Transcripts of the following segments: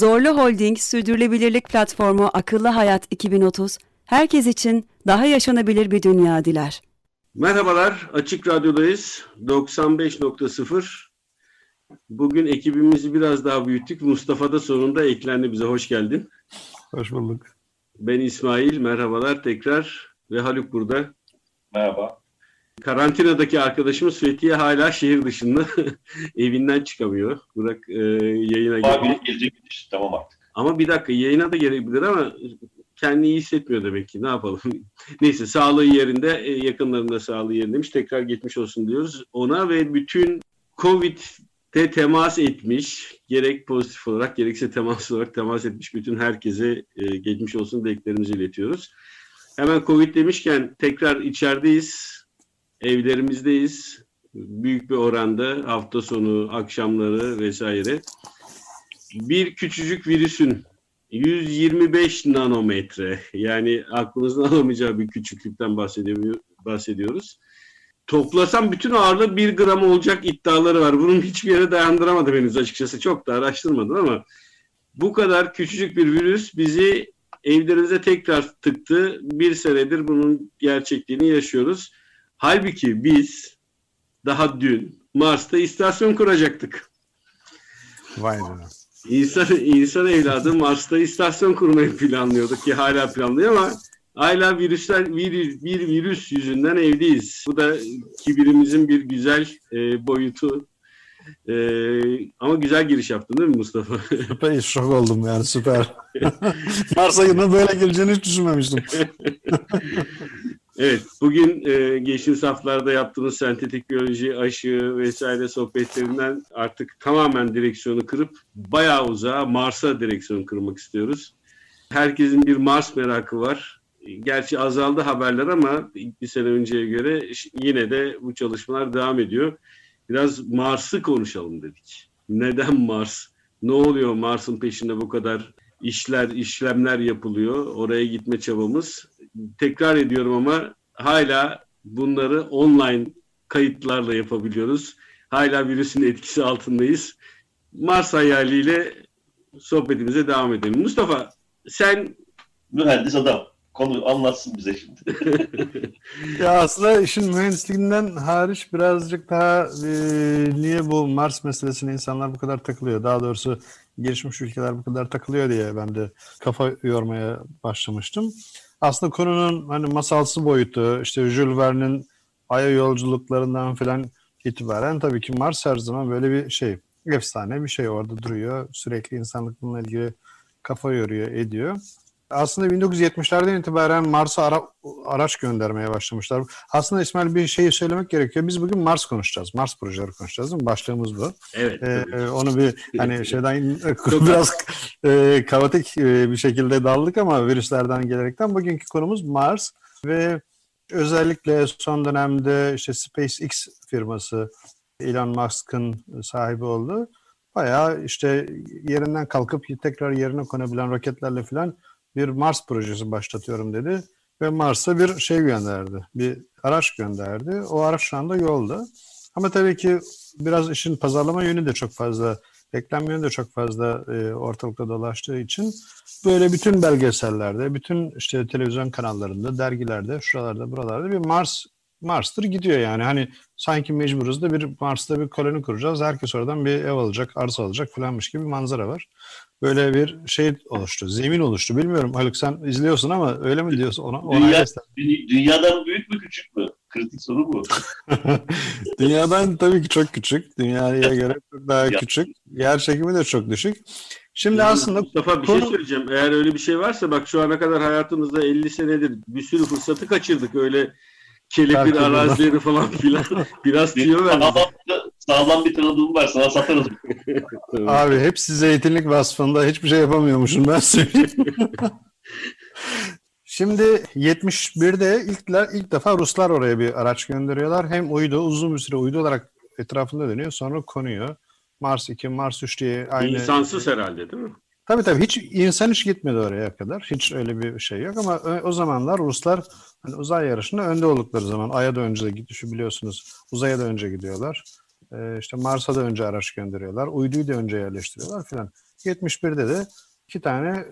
Zorlu Holding Sürdürülebilirlik Platformu Akıllı Hayat 2030, herkes için daha yaşanabilir bir dünya diler. Merhabalar, Açık Radyo'dayız. 95.0. Bugün ekibimizi biraz daha büyüttük. Mustafa da sonunda eklendi bize. Hoş geldin. Hoş bulduk. Ben İsmail, merhabalar tekrar. Ve Haluk burada. Merhaba. Karantinadaki arkadaşımız Fethiye hala şehir dışında. Evinden çıkamıyor. Burak e, yayına geldi. gelecek tamam artık. Ama bir dakika yayına da gelebilir ama kendini iyi hissetmiyor demek ki. Ne yapalım? Neyse sağlığı yerinde, e, yakınlarında sağlığı yerindeymiş. Tekrar geçmiş olsun diyoruz ona ve bütün Covid'de temas etmiş, gerek pozitif olarak gerekse temas olarak temas etmiş bütün herkese e, geçmiş olsun dileklerimizi iletiyoruz. Hemen Covid demişken tekrar içerideyiz, evlerimizdeyiz. Büyük bir oranda hafta sonu, akşamları vesaire. Bir küçücük virüsün 125 nanometre yani aklınızın alamayacağı bir küçüklükten bahsediyoruz. Toplasam bütün ağırlığı 1 gram olacak iddiaları var. Bunun hiçbir yere dayandıramadım henüz açıkçası. Çok da araştırmadım ama bu kadar küçücük bir virüs bizi evlerimize tekrar tıktı. Bir senedir bunun gerçekliğini yaşıyoruz. Halbuki biz daha dün Mars'ta istasyon kuracaktık. Vay be. İnsan, insan evladı Mars'ta istasyon kurmayı planlıyordu ki hala planlıyor ama hala virüsler bir, bir virüs yüzünden evdeyiz. Bu da kibirimizin bir güzel e, boyutu. E, ama güzel giriş yaptın değil mi Mustafa? Süper şok oldum yani süper. Mars'a yine böyle geleceğini hiç düşünmemiştim. Evet, bugün e, geçtiğimiz haftalarda yaptığımız sentetik biyoloji, aşı vesaire sohbetlerinden artık tamamen direksiyonu kırıp bayağı uzağa Mars'a direksiyonu kırmak istiyoruz. Herkesin bir Mars merakı var. Gerçi azaldı haberler ama bir sene önceye göre yine de bu çalışmalar devam ediyor. Biraz Mars'ı konuşalım dedik. Neden Mars? Ne oluyor Mars'ın peşinde bu kadar işler, işlemler yapılıyor. Oraya gitme çabamız tekrar ediyorum ama hala bunları online kayıtlarla yapabiliyoruz. Hala virüsün etkisi altındayız. Mars hayaliyle sohbetimize devam edelim. Mustafa sen mühendis adam konu anlatsın bize şimdi. ya aslında işin mühendisliğinden hariç birazcık daha e, niye bu Mars meselesine insanlar bu kadar takılıyor? Daha doğrusu gelişmiş ülkeler bu kadar takılıyor diye ben de kafa yormaya başlamıştım aslında konunun hani masalsı boyutu, işte Jules Verne'in Ay'a yolculuklarından filan itibaren tabii ki Mars her zaman böyle bir şey, efsane bir şey orada duruyor. Sürekli insanlık bununla ilgili kafa yoruyor, ediyor aslında 1970'lerden itibaren Mars'a ara, araç göndermeye başlamışlar. Aslında İsmail bir şeyi söylemek gerekiyor. Biz bugün Mars konuşacağız. Mars projeleri konuşacağız değil mi? Başlığımız bu. Evet. Ee, onu bir hani şeyden biraz e, kaotik e, bir şekilde daldık ama virüslerden gelerekten bugünkü konumuz Mars ve özellikle son dönemde işte SpaceX firması Elon Musk'ın sahibi oldu. Bayağı işte yerinden kalkıp tekrar yerine konabilen roketlerle falan bir Mars projesi başlatıyorum dedi ve Mars'a bir şey gönderdi. Bir araç gönderdi. O araç şu anda yolda. Ama tabii ki biraz işin pazarlama yönü de çok fazla, reklam yönü de çok fazla e, ortalıkta dolaştığı için böyle bütün belgesellerde, bütün işte televizyon kanallarında, dergilerde, şuralarda, buralarda bir Mars Mars'tır gidiyor yani. Hani sanki mecburuz da bir Mars'ta bir koloni kuracağız. Herkes oradan bir ev alacak, arsa alacak falanmış gibi bir manzara var böyle bir şey oluştu, zemin oluştu. Bilmiyorum Haluk sen izliyorsun ama öyle mi diyorsun? Ona, ona Dünya, dünyadan büyük mü küçük mü? Kritik soru bu. dünyadan tabii ki çok küçük. Dünyaya göre çok daha küçük. Yer çekimi de çok düşük. Şimdi yani aslında Mustafa bir şey konu... şey söyleyeceğim. Eğer öyle bir şey varsa bak şu ana kadar hayatımızda 50 senedir bir sürü fırsatı kaçırdık. Öyle kelepir arazileri falan filan. Biraz tüyo verdik sağlam bir tanıdığım var sana satarız. Abi hepsi zeytinlik vasfında hiçbir şey yapamıyormuşum ben söyleyeyim. Şimdi 71'de ilkler ilk defa Ruslar oraya bir araç gönderiyorlar. Hem uydu uzun bir süre uydu olarak etrafında dönüyor. Sonra konuyor. Mars 2, Mars 3 diye aynı. İnsansız herhalde değil mi? Tabii tabii hiç insan hiç gitmedi oraya kadar. Hiç öyle bir şey yok ama o zamanlar Ruslar hani uzay yarışında önde oldukları zaman Ay'a da önce gidiyor biliyorsunuz. Uzaya da önce gidiyorlar. Ee, işte Mars'a da önce araç gönderiyorlar. Uyduyu da önce yerleştiriyorlar filan. 71'de de iki tane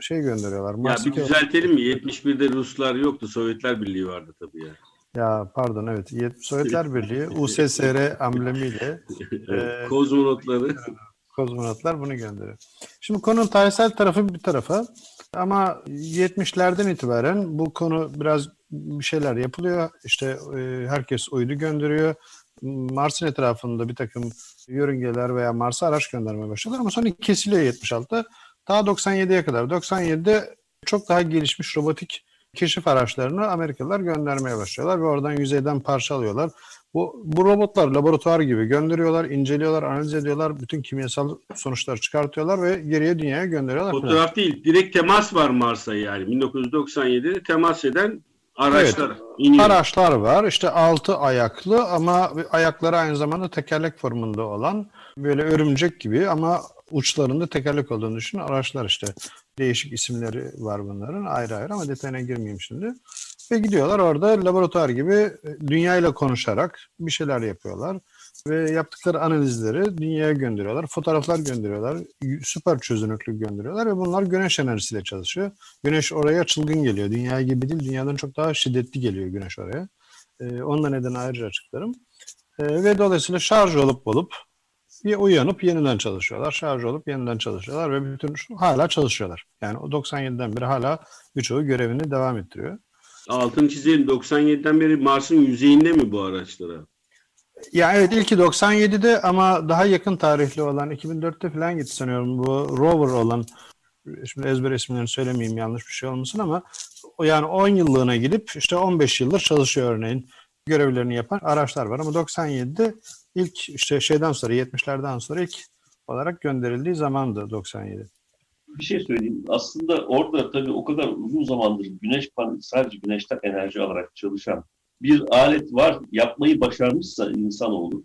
şey gönderiyorlar. Ya bir düzeltelim mi? 71'de Ruslar yoktu. Sovyetler Birliği vardı tabii ya. Ya pardon evet. Sovyetler Birliği USSR amblemiyle e, kozmonotları kozmonotlar bunu gönderiyor. Şimdi konunun tarihsel tarafı bir tarafa ama 70'lerden itibaren bu konu biraz bir şeyler yapılıyor. İşte e, herkes uydu gönderiyor. Mars'ın etrafında bir takım yörüngeler veya Mars'a araç göndermeye başladılar ama sonra kesiliyor 76'da. Daha 97'ye kadar. 97'de çok daha gelişmiş robotik keşif araçlarını Amerikalılar göndermeye başlıyorlar ve oradan yüzeyden parça alıyorlar. Bu, bu robotlar laboratuvar gibi gönderiyorlar, inceliyorlar, analiz ediyorlar, bütün kimyasal sonuçlar çıkartıyorlar ve geriye dünyaya gönderiyorlar. Fotoğraf değil, direkt temas var Mars'a yani. 1997'de temas eden araçlar evet, iniyor. Araçlar var. İşte altı ayaklı ama ayakları aynı zamanda tekerlek formunda olan böyle örümcek gibi ama uçlarında tekerlek olduğunu düşün. Araçlar işte değişik isimleri var bunların ayrı ayrı ama detayına girmeyeyim şimdi. Ve gidiyorlar orada laboratuvar gibi e, dünyayla konuşarak bir şeyler yapıyorlar. Ve yaptıkları analizleri dünyaya gönderiyorlar. Fotoğraflar gönderiyorlar. Süper çözünürlük gönderiyorlar ve bunlar güneş enerjisiyle çalışıyor. Güneş oraya çılgın geliyor. Dünya gibi değil, dünyadan çok daha şiddetli geliyor güneş oraya. Ee, onunla neden ayrıca açıklarım. Ee, ve dolayısıyla şarj olup olup bir uyanıp yeniden çalışıyorlar. Şarj olup yeniden çalışıyorlar ve bütün hala çalışıyorlar. Yani o 97'den beri hala birçoğu görevini devam ettiriyor. Altın çizelim. 97'den beri Mars'ın yüzeyinde mi bu araçlara? Ya evet ilki 97'de ama daha yakın tarihli olan 2004'te falan gitti sanıyorum. Bu rover olan şimdi ezber isimlerini söylemeyeyim yanlış bir şey olmasın ama o yani 10 yıllığına gidip işte 15 yıldır çalışıyor örneğin. Görevlerini yapan araçlar var ama 97'de ilk işte şeyden sonra 70'lerden sonra ilk olarak gönderildiği zamandı 97 bir şey söyleyeyim. Aslında orada tabii o kadar uzun zamandır güneş paneli sadece güneşten enerji alarak çalışan bir alet var. Yapmayı başarmışsa insanoğlu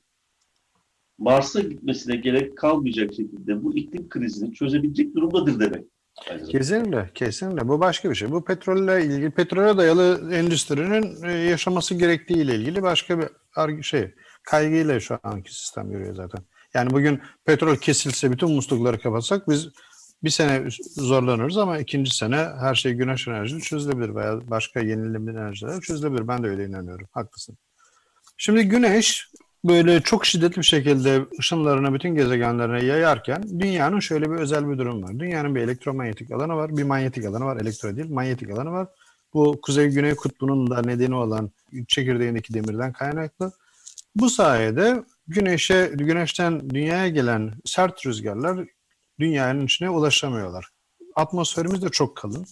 Mars'a gitmesine gerek kalmayacak şekilde bu iklim krizini çözebilecek durumdadır demek. Kesinlikle, kesinlikle. Bu başka bir şey. Bu petrolle ilgili, petrole dayalı endüstrinin e, yaşaması gerektiği ile ilgili başka bir şey. Kaygıyla şu anki sistem görüyor zaten. Yani bugün petrol kesilse, bütün muslukları kapatsak biz bir sene zorlanırız ama ikinci sene her şey güneş enerjisi çözülebilir veya başka yenilenebilir enerjiler çözülebilir. Ben de öyle inanıyorum. Haklısın. Şimdi güneş böyle çok şiddetli bir şekilde ışınlarını bütün gezegenlerine yayarken dünyanın şöyle bir özel bir durum var. Dünyanın bir elektromanyetik alanı var, bir manyetik alanı var, elektro değil, manyetik alanı var. Bu kuzey-güney kutbunun da nedeni olan çekirdeğindeki demirden kaynaklı. Bu sayede güneşe, güneşten dünyaya gelen sert rüzgarlar dünyanın içine ulaşamıyorlar. Atmosferimiz de çok kalın.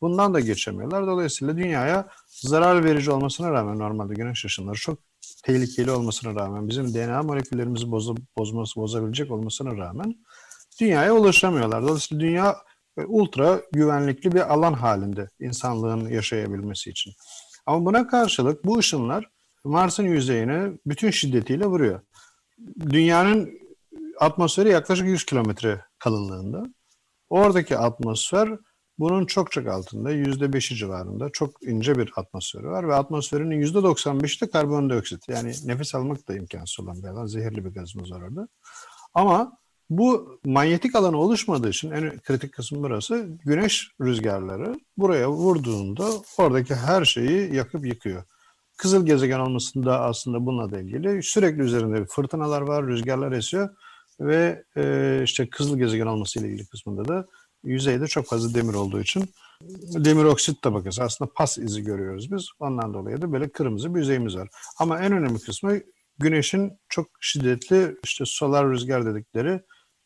Bundan da geçemiyorlar. Dolayısıyla dünyaya zarar verici olmasına rağmen normalde güneş ışınları çok tehlikeli olmasına rağmen bizim DNA moleküllerimizi bozu, bozması, bozabilecek olmasına rağmen dünyaya ulaşamıyorlar. Dolayısıyla dünya e, ultra güvenlikli bir alan halinde insanlığın yaşayabilmesi için. Ama buna karşılık bu ışınlar Mars'ın yüzeyine bütün şiddetiyle vuruyor. Dünyanın atmosferi yaklaşık 100 kilometre kalınlığında. Oradaki atmosfer bunun çok çok altında, yüzde beşi civarında çok ince bir atmosferi var ve atmosferinin yüzde doksan de karbondioksit. Yani nefes almak da imkansız olan bir alan, zehirli bir gazımız var orada. Ama bu manyetik alanı oluşmadığı için en kritik kısım burası. Güneş rüzgarları buraya vurduğunda oradaki her şeyi yakıp yıkıyor. Kızıl gezegen olmasında aslında bununla da ilgili. Sürekli üzerinde fırtınalar var, rüzgarlar esiyor ve e, işte kızıl gezegen olması ile ilgili kısmında da yüzeyde çok fazla demir olduğu için demir oksit tabakası aslında pas izi görüyoruz biz. Ondan dolayı da böyle kırmızı bir yüzeyimiz var. Ama en önemli kısmı güneşin çok şiddetli işte solar rüzgar dedikleri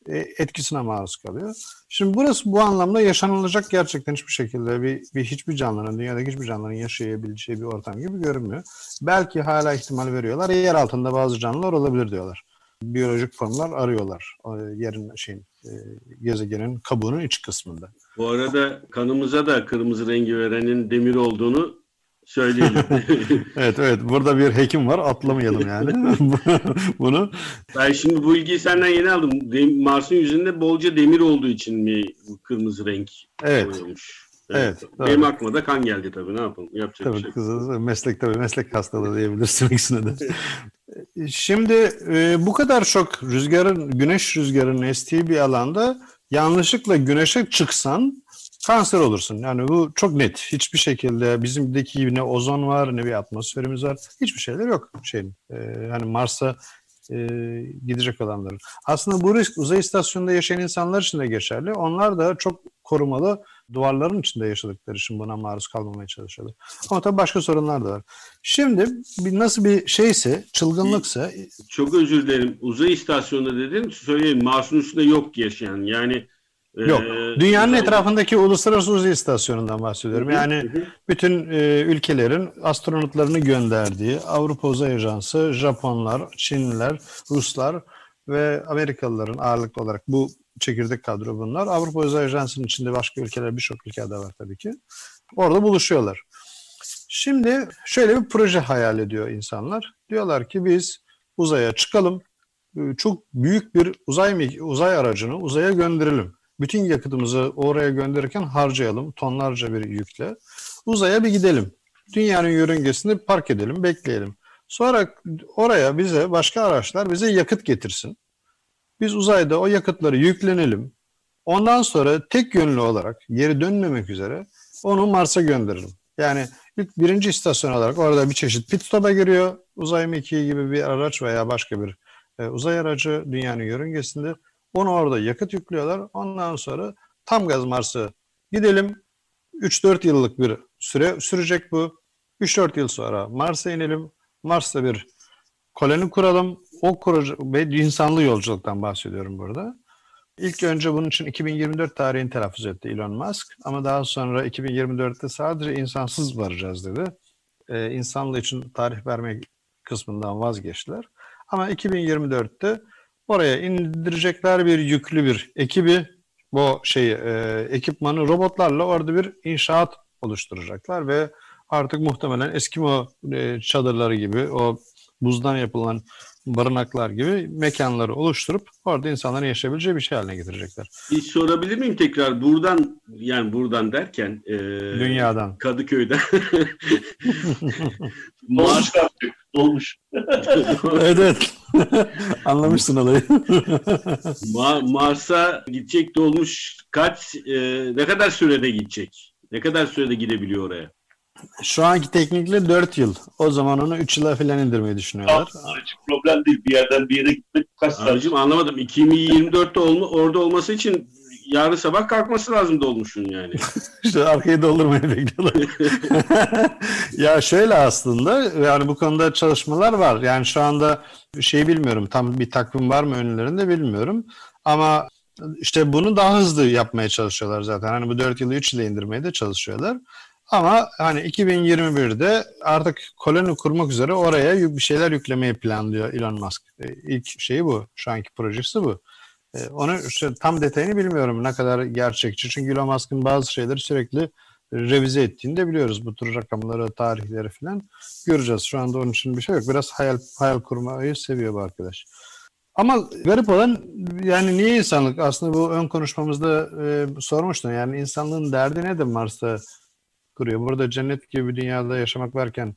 e, etkisine maruz kalıyor. Şimdi burası bu anlamda yaşanılacak gerçekten hiçbir şekilde bir, bir hiçbir canlının, dünyadaki hiçbir canlının yaşayabileceği bir ortam gibi görünmüyor. Belki hala ihtimal veriyorlar. Yer altında bazı canlılar olabilir diyorlar biyolojik formlar arıyorlar. O yerin şeyin e, gezegenin kabuğunun iç kısmında. Bu arada kanımıza da kırmızı rengi verenin demir olduğunu söyleyelim. evet evet burada bir hekim var atlamayalım yani bunu. Ben şimdi bu ilgiyi senden yeni aldım. Mars'ın yüzünde bolca demir olduğu için mi kırmızı renk evet. olmuş? Evet. evet Benim aklıma da kan geldi tabii. Ne yapalım? Yapacak tabii, bir şey. Kızı, meslek tabii. Meslek hastalığı diyebilirsin ikisine de. Şimdi e, bu kadar çok rüzgarın, güneş rüzgarının estiği bir alanda yanlışlıkla güneşe çıksan kanser olursun. Yani bu çok net. Hiçbir şekilde bizimdeki ne ozon var ne bir atmosferimiz var. Hiçbir şeyler yok şeyin. E, hani Mars'a e, gidecek olanların. Aslında bu risk uzay istasyonunda yaşayan insanlar için de geçerli. Onlar da çok korumalı duvarların içinde yaşadıkları için buna maruz kalmamaya çalışıyorlar. Ama tabii başka sorunlar da var. Şimdi bir, nasıl bir şeyse, çılgınlıksa... Çok özür dilerim. Uzay istasyonunda dedin, söyleyeyim Mars'ın üstünde yok yaşayan. Yani Yok. Dünyanın uzay... etrafındaki uluslararası uzay istasyonundan bahsediyorum. Yani bütün e, ülkelerin astronotlarını gönderdiği Avrupa Uzay Ajansı, Japonlar, Çinliler, Ruslar ve Amerikalıların ağırlıklı olarak bu çekirdek kadro bunlar. Avrupa Uzay Ajansı'nın içinde başka ülkeler, birçok ülkede var tabii ki. Orada buluşuyorlar. Şimdi şöyle bir proje hayal ediyor insanlar. Diyorlar ki biz uzaya çıkalım, çok büyük bir uzay uzay aracını uzaya gönderelim. Bütün yakıtımızı oraya gönderirken harcayalım tonlarca bir yükle. Uzaya bir gidelim. Dünyanın yörüngesinde park edelim, bekleyelim. Sonra oraya bize başka araçlar bize yakıt getirsin. Biz uzayda o yakıtları yüklenelim. Ondan sonra tek yönlü olarak geri dönmemek üzere onu Mars'a gönderelim. Yani ilk birinci istasyon olarak orada bir çeşit pit stop'a giriyor. Uzay mekiği gibi bir araç veya başka bir e, uzay aracı dünyanın yörüngesinde. Onu orada yakıt yüklüyorlar. Ondan sonra tam gaz Mars'a gidelim. 3-4 yıllık bir süre sürecek bu. 3-4 yıl sonra Mars'a inelim. Mars'ta bir koloni kuralım. O kurucu ve insanlı yolculuktan bahsediyorum burada. İlk önce bunun için 2024 tarihini telaffuz etti Elon Musk ama daha sonra 2024'te sadece insansız varacağız dedi. Ee, insanlı için tarih verme kısmından vazgeçtiler. Ama 2024'te oraya indirecekler bir yüklü bir ekibi, bu şeyi e, ekipmanı robotlarla orada bir inşaat oluşturacaklar ve artık muhtemelen Eskimo e, çadırları gibi o buzdan yapılan barınaklar gibi mekanları oluşturup orada insanların yaşayabileceği bir şey haline getirecekler. Bir sorabilir miyim tekrar? Buradan yani buradan derken e, Dünyadan. Kadıköy'den Mars olmuş. evet evet. Anlamışsın olayı. Ma- Mars'a gidecek dolmuş kaç e, ne kadar sürede gidecek? Ne kadar sürede gidebiliyor oraya? Şu anki teknikle 4 yıl. O zaman onu 3 yıla falan indirmeyi düşünüyorlar. Hiç problem değil. Bir yerden bir yere gitmek kaç saat? Abicim anlamadım. 2024'te olma, orada olması için yarın sabah kalkması lazım dolmuşun yani. İşte arkayı doldurmayı bekliyorlar. ya şöyle aslında yani bu konuda çalışmalar var. Yani şu anda şey bilmiyorum tam bir takvim var mı önlerinde bilmiyorum. Ama işte bunu daha hızlı yapmaya çalışıyorlar zaten. Hani bu 4 yılı 3 yıla indirmeye de çalışıyorlar. Ama hani 2021'de artık koloni kurmak üzere oraya bir şeyler yüklemeyi planlıyor Elon Musk. E, ilk şeyi bu. Şu anki projesi bu. E, onu işte tam detayını bilmiyorum ne kadar gerçekçi. Çünkü Elon Musk'ın bazı şeyleri sürekli revize ettiğini de biliyoruz. Bu tür rakamları, tarihleri falan göreceğiz. Şu anda onun için bir şey yok. Biraz hayal, hayal kurmayı seviyor bu arkadaş. Ama garip olan yani niye insanlık? Aslında bu ön konuşmamızda e, sormuştun. Yani insanlığın derdi nedir Mars'ta kuruyor. Burada cennet gibi bir dünyada yaşamak varken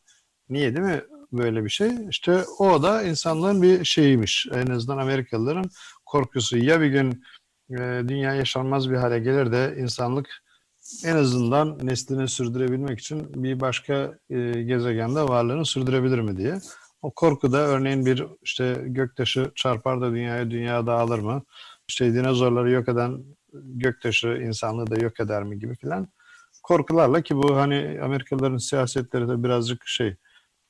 niye değil mi böyle bir şey? İşte o da insanlığın bir şeyiymiş. En azından Amerikalıların korkusu. Ya bir gün e, dünya yaşanmaz bir hale gelir de insanlık en azından neslini sürdürebilmek için bir başka e, gezegende varlığını sürdürebilir mi diye. O korku da örneğin bir işte göktaşı çarpar da dünyaya dünya dağılır mı? İşte dinozorları yok eden göktaşı insanlığı da yok eder mi gibi filan korkularla ki bu hani Amerikalıların siyasetleri de birazcık şey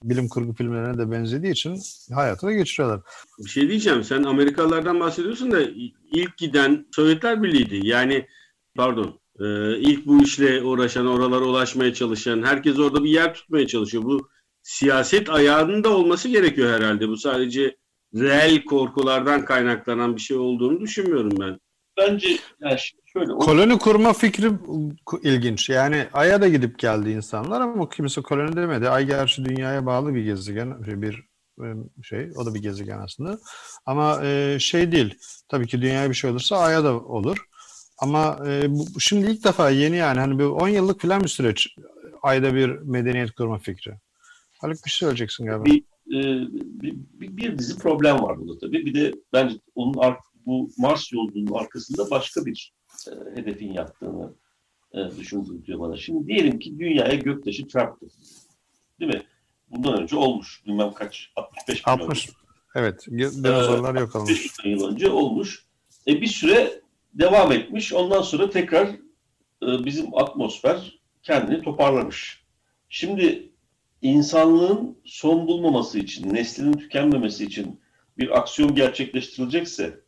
bilim kurgu filmlerine de benzediği için hayata da geçiriyorlar. Bir şey diyeceğim. Sen Amerikalılardan bahsediyorsun da ilk giden Sovyetler Birliği'ydi. Yani pardon e, ilk bu işle uğraşan, oralara ulaşmaya çalışan, herkes orada bir yer tutmaya çalışıyor. Bu siyaset ayağının da olması gerekiyor herhalde. Bu sadece reel korkulardan kaynaklanan bir şey olduğunu düşünmüyorum ben. Bence yani şöyle. Koloni kurma fikri ilginç. Yani Ay'a da gidip geldi insanlar ama kimse koloni demedi. Ay gerçi dünyaya bağlı bir gezegen, bir şey, o da bir gezegen aslında. Ama e, şey değil. Tabii ki dünyaya bir şey olursa Ay'a da olur. Ama e, bu, şimdi ilk defa yeni yani hani bir 10 yıllık falan bir süreç Ay'da bir medeniyet kurma fikri. Haluk bir şey söyleyeceksin galiba. Bir, e, bir, bir, dizi problem var burada tabii. Bir de bence onun bu Mars yolculuğunun arkasında başka bir e, hedefin yattığını e, düşündürtüyor bana. Şimdi diyelim ki dünyaya göktaşı çarptı. Değil mi? Bundan önce olmuş. Bilmem kaç, 65 milyon. 60. Evet. Dinozorlar yok olmuş. 65 yıl önce olmuş. E, bir süre devam etmiş. Ondan sonra tekrar e, bizim atmosfer kendini toparlamış. Şimdi insanlığın son bulmaması için, neslinin tükenmemesi için bir aksiyon gerçekleştirilecekse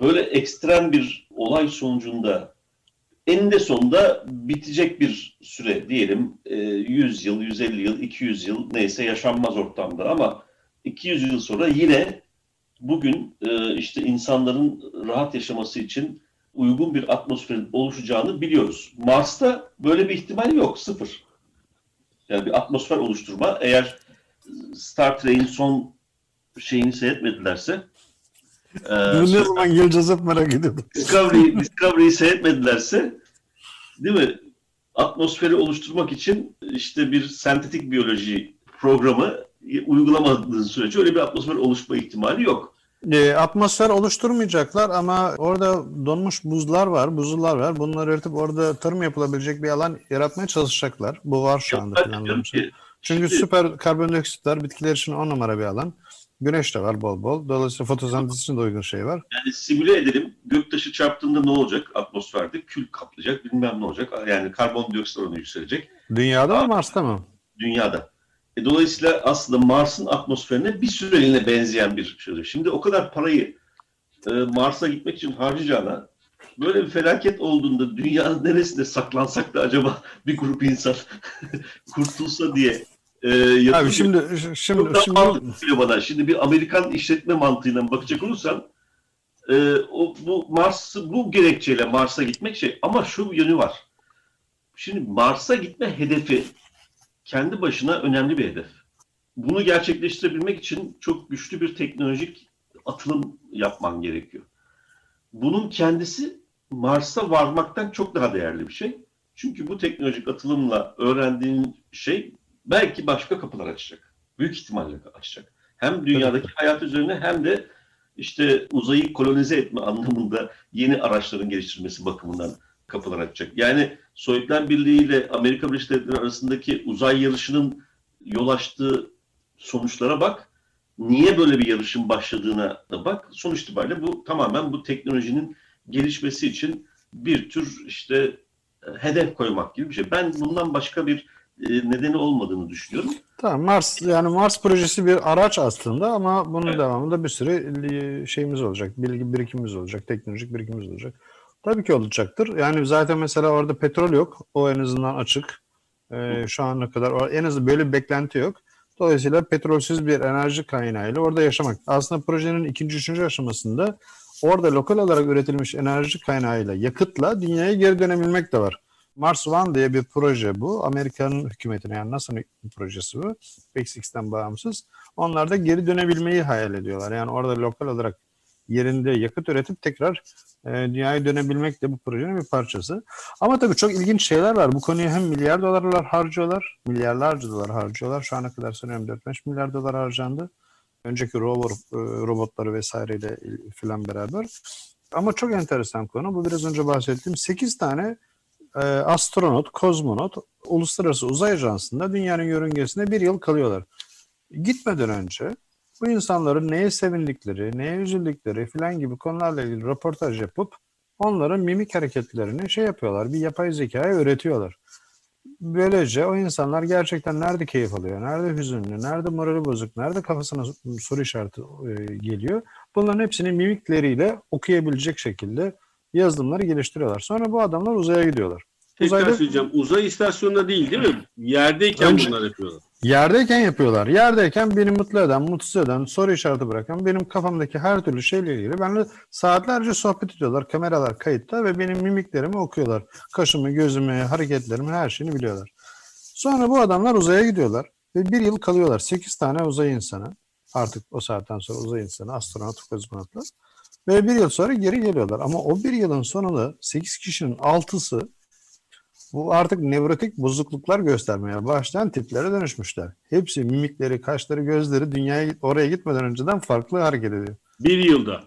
böyle ekstrem bir olay sonucunda eninde sonunda bitecek bir süre diyelim 100 yıl, 150 yıl, 200 yıl neyse yaşanmaz ortamda ama 200 yıl sonra yine bugün e, işte insanların rahat yaşaması için uygun bir atmosferin oluşacağını biliyoruz. Mars'ta böyle bir ihtimal yok, sıfır. Yani bir atmosfer oluşturma eğer Star Trek'in son şeyini seyretmedilerse ee, ne zaman geleceğiz hep merak ediyorum. Discovery, Discovery'yi seyretmedilerse değil mi? Atmosferi oluşturmak için işte bir sentetik biyoloji programı uygulamadığın sürece öyle bir atmosfer oluşma ihtimali yok. E, atmosfer oluşturmayacaklar ama orada donmuş buzlar var, buzullar var. Bunları eritip orada tarım yapılabilecek bir alan yaratmaya çalışacaklar. Bu var şu anda planlanmış. Çünkü şimdi, süper karbondioksitler bitkiler için on numara bir alan. Güneş de var bol bol. Dolayısıyla fotosentez için de uygun şey var. Yani simüle edelim. Göktaşı çarptığında ne olacak atmosferde? Kül kaplayacak, bilmem ne olacak. Yani karbondioksit oranı yükselecek. Dünyada mı Mars'ta mı? Dünyada. E, dolayısıyla aslında Mars'ın atmosferine bir süreliğine benzeyen bir şey. Şimdi o kadar parayı e, Mars'a gitmek için harcayacağına böyle bir felaket olduğunda dünyanın neresinde saklansak da acaba bir grup insan kurtulsa diye e, Abi şimdi şimdi şimdi bana. Şimdi bir Amerikan işletme mantığıyla bakacak olursan e, o bu Mars bu gerekçeyle Mars'a gitmek şey ama şu yönü var. Şimdi Mars'a gitme hedefi kendi başına önemli bir hedef. Bunu gerçekleştirebilmek için çok güçlü bir teknolojik atılım yapman gerekiyor. Bunun kendisi Mars'a varmaktan çok daha değerli bir şey. Çünkü bu teknolojik atılımla öğrendiğin şey belki başka kapılar açacak. Büyük ihtimalle açacak. Hem dünyadaki Tabii. hayat üzerine hem de işte uzayı kolonize etme anlamında yeni araçların geliştirilmesi bakımından kapılar açacak. Yani Sovyetler Birliği ile Amerika Birleşik Devletleri arasındaki uzay yarışının yol açtığı sonuçlara bak. Niye böyle bir yarışın başladığına da bak. Sonuç itibariyle bu tamamen bu teknolojinin gelişmesi için bir tür işte hedef koymak gibi bir şey. Ben bundan başka bir e, nedeni olmadığını düşünüyorum. Tamam Mars yani Mars projesi bir araç aslında ama bunun evet. devamında bir sürü şeyimiz olacak. Bilgi birikimimiz olacak, teknolojik birikimimiz olacak. Tabii ki olacaktır. Yani zaten mesela orada petrol yok. O en azından açık. Ee, şu ana kadar en azından böyle bir beklenti yok. Dolayısıyla petrolsüz bir enerji kaynağıyla orada yaşamak. Aslında projenin ikinci, üçüncü aşamasında orada lokal olarak üretilmiş enerji kaynağıyla, yakıtla dünyaya geri dönebilmek de var. Mars One diye bir proje bu. Amerika'nın hükümetine yani NASA'nın projesi bu. SpaceX'ten bağımsız. Onlar da geri dönebilmeyi hayal ediyorlar. Yani orada lokal olarak yerinde yakıt üretip tekrar e, dünyaya dönebilmek de bu projenin bir parçası. Ama tabii çok ilginç şeyler var. Bu konuya hem milyar dolarlar harcıyorlar, milyarlarca dolar harcıyorlar. Şu ana kadar sanıyorum 4-5 milyar dolar harcandı. Önceki rover, e, robotları vesaireyle filan beraber. Ama çok enteresan konu. Bu biraz önce bahsettiğim 8 tane e, astronot, kozmonot Uluslararası Uzay Ajansı'nda dünyanın yörüngesinde bir yıl kalıyorlar. Gitmeden önce bu insanların neye sevindikleri, neye üzüldükleri filan gibi konularla ilgili röportaj yapıp onların mimik hareketlerini şey yapıyorlar, bir yapay zekaya öğretiyorlar. Böylece o insanlar gerçekten nerede keyif alıyor, nerede hüzünlü, nerede morali bozuk, nerede kafasına soru işareti e, geliyor. Bunların hepsini mimikleriyle okuyabilecek şekilde yazılımları geliştiriyorlar. Sonra bu adamlar uzaya gidiyorlar. Tekrar Uzayda... söyleyeceğim. Uzay istasyonunda değil değil mi? Yerdeyken Önce... bunlar yapıyorlar. Yerdeyken yapıyorlar. Yerdeyken beni mutlu eden, mutsuz eden, soru işareti bırakan, benim kafamdaki her türlü şeyle ilgili benimle saatlerce sohbet ediyorlar. Kameralar kayıtta ve benim mimiklerimi okuyorlar. Kaşımı, gözümü, hareketlerimi, her şeyini biliyorlar. Sonra bu adamlar uzaya gidiyorlar ve bir yıl kalıyorlar. Sekiz tane uzay insanı. Artık o saatten sonra uzay insanı, astronot, kozmonotlar. Ve bir yıl sonra geri geliyorlar. Ama o bir yılın sonunda sekiz kişinin altısı bu artık nevrotik bozukluklar göstermeye başlayan tiplere dönüşmüşler. Hepsi mimikleri, kaşları, gözleri dünyaya oraya gitmeden önceden farklı hareket ediyor. Bir yılda.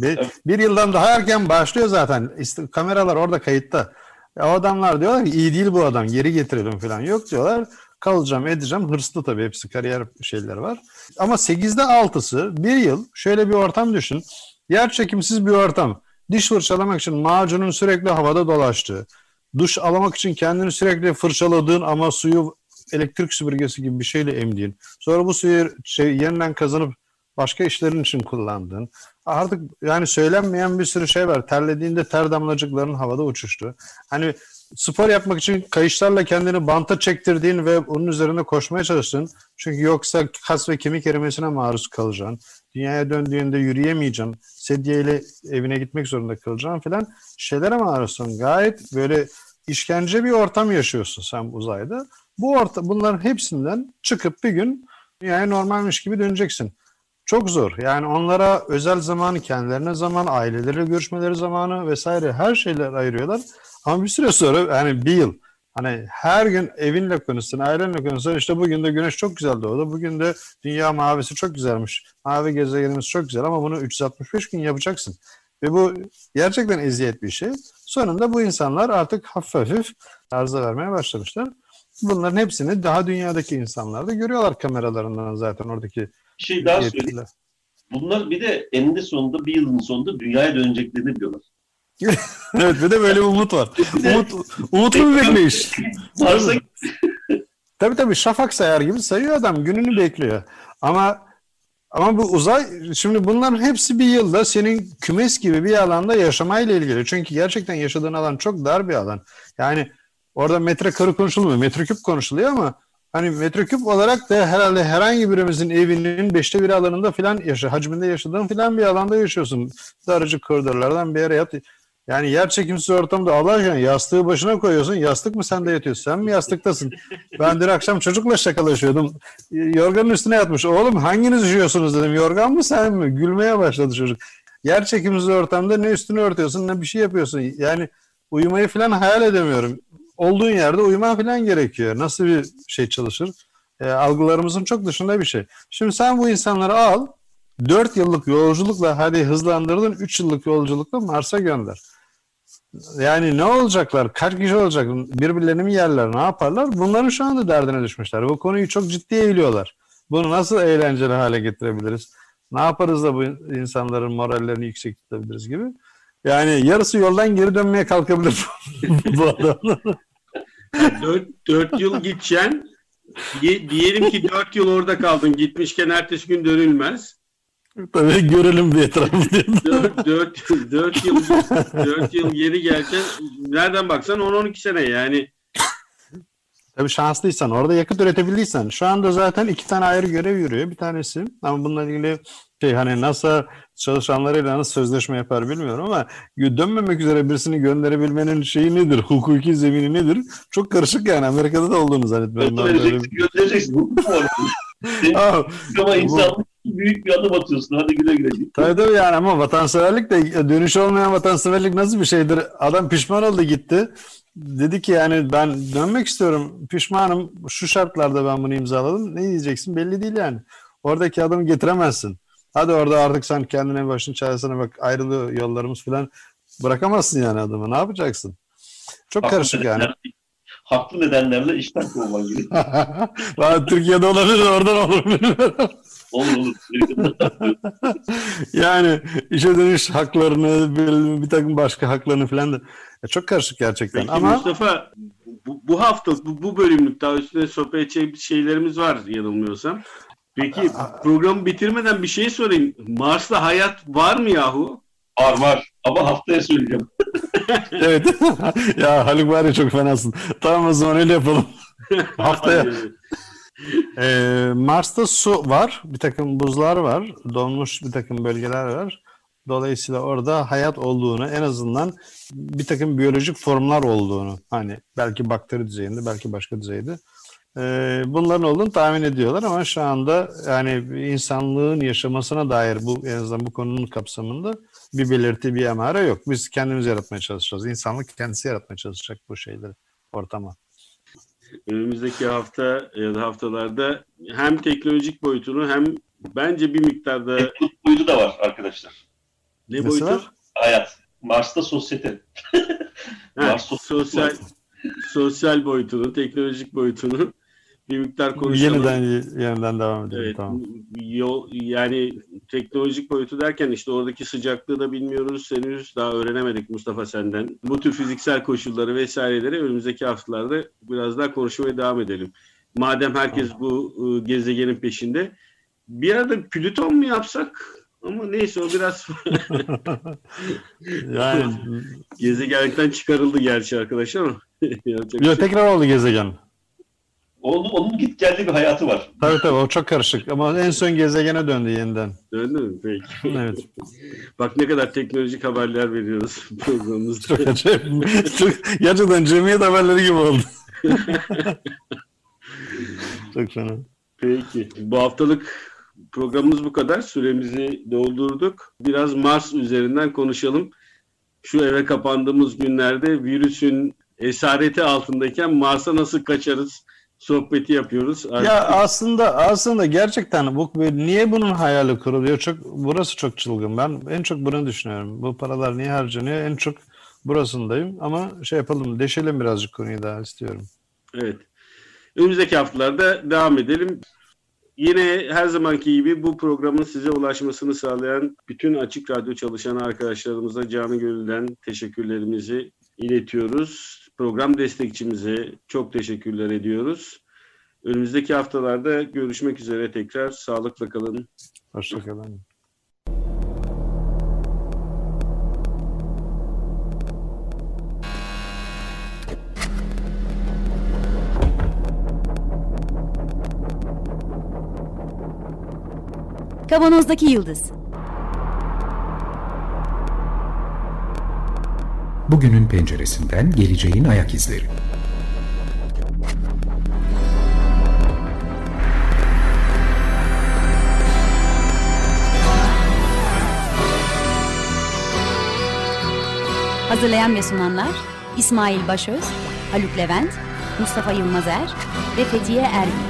Bir, bir yıldan daha erken başlıyor zaten. İşte kameralar orada kayıtta. Ya o adamlar diyorlar ki iyi değil bu adam geri getirelim falan. Yok diyorlar kalacağım edeceğim. Hırslı tabii hepsi kariyer şeyleri var. Ama 8'de 6'sı bir yıl şöyle bir ortam düşün. Yer çekimsiz bir ortam. Diş fırçalamak için macunun sürekli havada dolaştığı, duş alamak için kendini sürekli fırçaladığın ama suyu elektrik süpürgesi gibi bir şeyle emdiğin, sonra bu suyu şey, yeniden kazanıp başka işlerin için kullandığın, artık yani söylenmeyen bir sürü şey var. Terlediğinde ter damlacıkların havada uçuştu. Hani spor yapmak için kayışlarla kendini banta çektirdiğin ve onun üzerinde koşmaya çalıştın. Çünkü yoksa kas ve kemik erimesine maruz kalacaksın. Dünyaya döndüğünde yürüyemeyeceksin. Sedyeyle evine gitmek zorunda kalacaksın falan. Şeylere maruzsun. Gayet böyle işkence bir ortam yaşıyorsun sen uzayda. Bu orta, bunların hepsinden çıkıp bir gün dünyaya normalmiş gibi döneceksin. Çok zor. Yani onlara özel zamanı, kendilerine zaman, aileleriyle görüşmeleri zamanı vesaire her şeyler ayırıyorlar. Ama bir süre sonra yani bir yıl hani her gün evinle konuşsun, ailenle konuşsun. İşte bugün de güneş çok güzel doğdu. Bugün de dünya mavisi çok güzelmiş. Mavi gezegenimiz çok güzel ama bunu 365 gün yapacaksın. Ve bu gerçekten eziyet bir şey. Sonunda bu insanlar artık hafif hafif arıza vermeye başlamışlar. Bunların hepsini daha dünyadaki insanlar da görüyorlar kameralarından zaten oradaki Bir şey daha söyleyeyim. Bunlar bir de eninde sonunda bir yılın sonunda dünyaya döneceklerini biliyorlar. evet bir de böyle bir umut var. Umut, umutlu bir bekleyiş. Tabii tabii şafak sayar gibi sayıyor adam gününü bekliyor. Ama ama bu uzay şimdi bunların hepsi bir yılda senin kümes gibi bir alanda yaşamayla ilgili. Çünkü gerçekten yaşadığın alan çok dar bir alan. Yani orada metrekare konuşulmuyor, metreküp konuşuluyor ama hani metreküp olarak da herhalde herhangi birimizin evinin beşte bir alanında filan yaşa, hacminde yaşadığın filan bir alanda yaşıyorsun. Darıcık koridorlardan bir yere yat. Yani yer çekimsiz ortamda Allah yastığı başına koyuyorsun. Yastık mı sende yatıyorsun? Sen mi yastıktasın? Ben dün akşam çocukla şakalaşıyordum. Yorganın üstüne yatmış. Oğlum hanginiz üşüyorsunuz dedim. Yorgan mı sen mi? Gülmeye başladı çocuk. Yer çekimsiz ortamda ne üstünü örtüyorsun ne bir şey yapıyorsun. Yani uyumayı falan hayal edemiyorum. Olduğun yerde uyuman falan gerekiyor. Nasıl bir şey çalışır? E, algılarımızın çok dışında bir şey. Şimdi sen bu insanları al. 4 yıllık yolculukla hadi hızlandırdın 3 yıllık yolculukla Mars'a gönder. Yani ne olacaklar? Kaç kişi olacak? Birbirlerini mi yerler? Ne yaparlar? Bunların şu anda derdine düşmüşler. Bu konuyu çok ciddiye eğiliyorlar. Bunu nasıl eğlenceli hale getirebiliriz? Ne yaparız da bu insanların morallerini yüksek tutabiliriz gibi. Yani yarısı yoldan geri dönmeye kalkabilir bu adamlar. Dört, dört yıl gideceksin. Di- diyelim ki dört yıl orada kaldın. Gitmişken ertesi gün dönülmez. Tabii görelim bir etrafı diye. Dört, dört, dört yıl dört yıl geri geleceksin. Nereden baksan 10-12 sene yani. Tabii şanslıysan, orada yakıt üretebildiysen. Şu anda zaten iki tane ayrı görev yürüyor. Bir tanesi ama bununla ilgili şey hani NASA çalışanlarıyla nasıl sözleşme yapar bilmiyorum ama dönmemek üzere birisini gönderebilmenin şeyi nedir? Hukuki zemini nedir? Çok karışık yani. Amerika'da da olduğunu zannetmiyorum. göndereceksin, göndereceksin. Ama insanlık büyük bir adım atıyorsun. Hadi güle güle. Tabii tabii yani ama vatanseverlik de dönüş olmayan vatanseverlik nasıl bir şeydir? Adam pişman oldu gitti. Dedi ki yani ben dönmek istiyorum. Pişmanım. Şu şartlarda ben bunu imzaladım. Ne diyeceksin belli değil yani. Oradaki adamı getiremezsin. Hadi orada artık sen kendine başın çaresine bak ayrılıyor yollarımız falan. Bırakamazsın yani adamı. Ne yapacaksın? Çok Haklı karışık yani. Haklı nedenlerle işten kovman gibi. Türkiye'de olabilir oradan olur. Olur olur. yani işe dönüş haklarını bir, bir takım başka haklarını falan da Ya çok karışık gerçekten Peki ama Mustafa bu, bu hafta bu, bu bölümlük daha üstüne sohbet edecek bir şeylerimiz var yanılmıyorsam. Peki programı bitirmeden bir şey sorayım. Mars'ta hayat var mı yahu? var var. Ama haftaya söyleyeceğim. evet ya Haluk var ya çok fenasın. Tamam o zaman öyle yapalım. Haftaya Ee, Mars'ta su var, bir takım buzlar var, donmuş bir takım bölgeler var. Dolayısıyla orada hayat olduğunu, en azından bir takım biyolojik formlar olduğunu, hani belki bakteri düzeyinde, belki başka düzeyde ee, bunların olduğunu tahmin ediyorlar ama şu anda yani insanlığın yaşamasına dair bu en azından bu konunun kapsamında bir belirti, bir emare yok. Biz kendimiz yaratmaya çalışacağız. İnsanlık kendisi yaratmaya çalışacak bu şeyleri, ortama. Önümüzdeki hafta ya da haftalarda hem teknolojik boyutunu hem bence bir miktarda... Teknolojik boyutu da var arkadaşlar. Ne boyutu? Var? Hayat. Mars'ta sosyete. ha, Mars sosyal, sosyal boyutunu, teknolojik boyutunu bir miktar konuşalım. Yeniden yeniden devam edelim. Evet, tamam. Yol, yani teknolojik boyutu derken işte oradaki sıcaklığı da bilmiyoruz. Henüz daha öğrenemedik Mustafa senden. Bu tür fiziksel koşulları vesaireleri önümüzdeki haftalarda biraz daha konuşmaya devam edelim. Madem herkes bu ıı, gezegenin peşinde. Bir arada Plüton mu yapsak? Ama neyse o biraz yani gezegenlikten çıkarıldı gerçi arkadaşlar ama. Yok şey tekrar oldu gezegen. Onun, onun git geldi bir hayatı var. Tabii tabii o çok karışık ama en son gezegene döndü yeniden. Döndü mü? Peki. Evet. Bak ne kadar teknolojik haberler veriyoruz programımızda. Çok acayip. çok, gerçekten cemiyet haberleri gibi oldu. çok fena. Peki. Bu haftalık programımız bu kadar. Süremizi doldurduk. Biraz Mars üzerinden konuşalım. Şu eve kapandığımız günlerde virüsün esareti altındayken Mars'a nasıl kaçarız? Sohbeti yapıyoruz. Artık... Ya aslında aslında gerçekten bu niye bunun hayali kuruluyor? Çok burası çok çılgın. Ben en çok bunu düşünüyorum. Bu paralar niye harcanıyor? En çok burasındayım ama şey yapalım, deşelim birazcık konuyu daha istiyorum. Evet. Önümüzdeki haftalarda devam edelim. Yine her zamanki gibi bu programın size ulaşmasını sağlayan bütün Açık Radyo çalışan arkadaşlarımıza canı gönülden teşekkürlerimizi iletiyoruz. Program destekçimize çok teşekkürler ediyoruz. Önümüzdeki haftalarda görüşmek üzere tekrar. Sağlıkla kalın. Hoşçakalın. Kavanozdaki Yıldız Bugünün penceresinden geleceğin ayak izleri. Hazırlayan ve sunanlar İsmail Başöz, Haluk Levent, Mustafa Yılmazer ve Fethiye Erbil.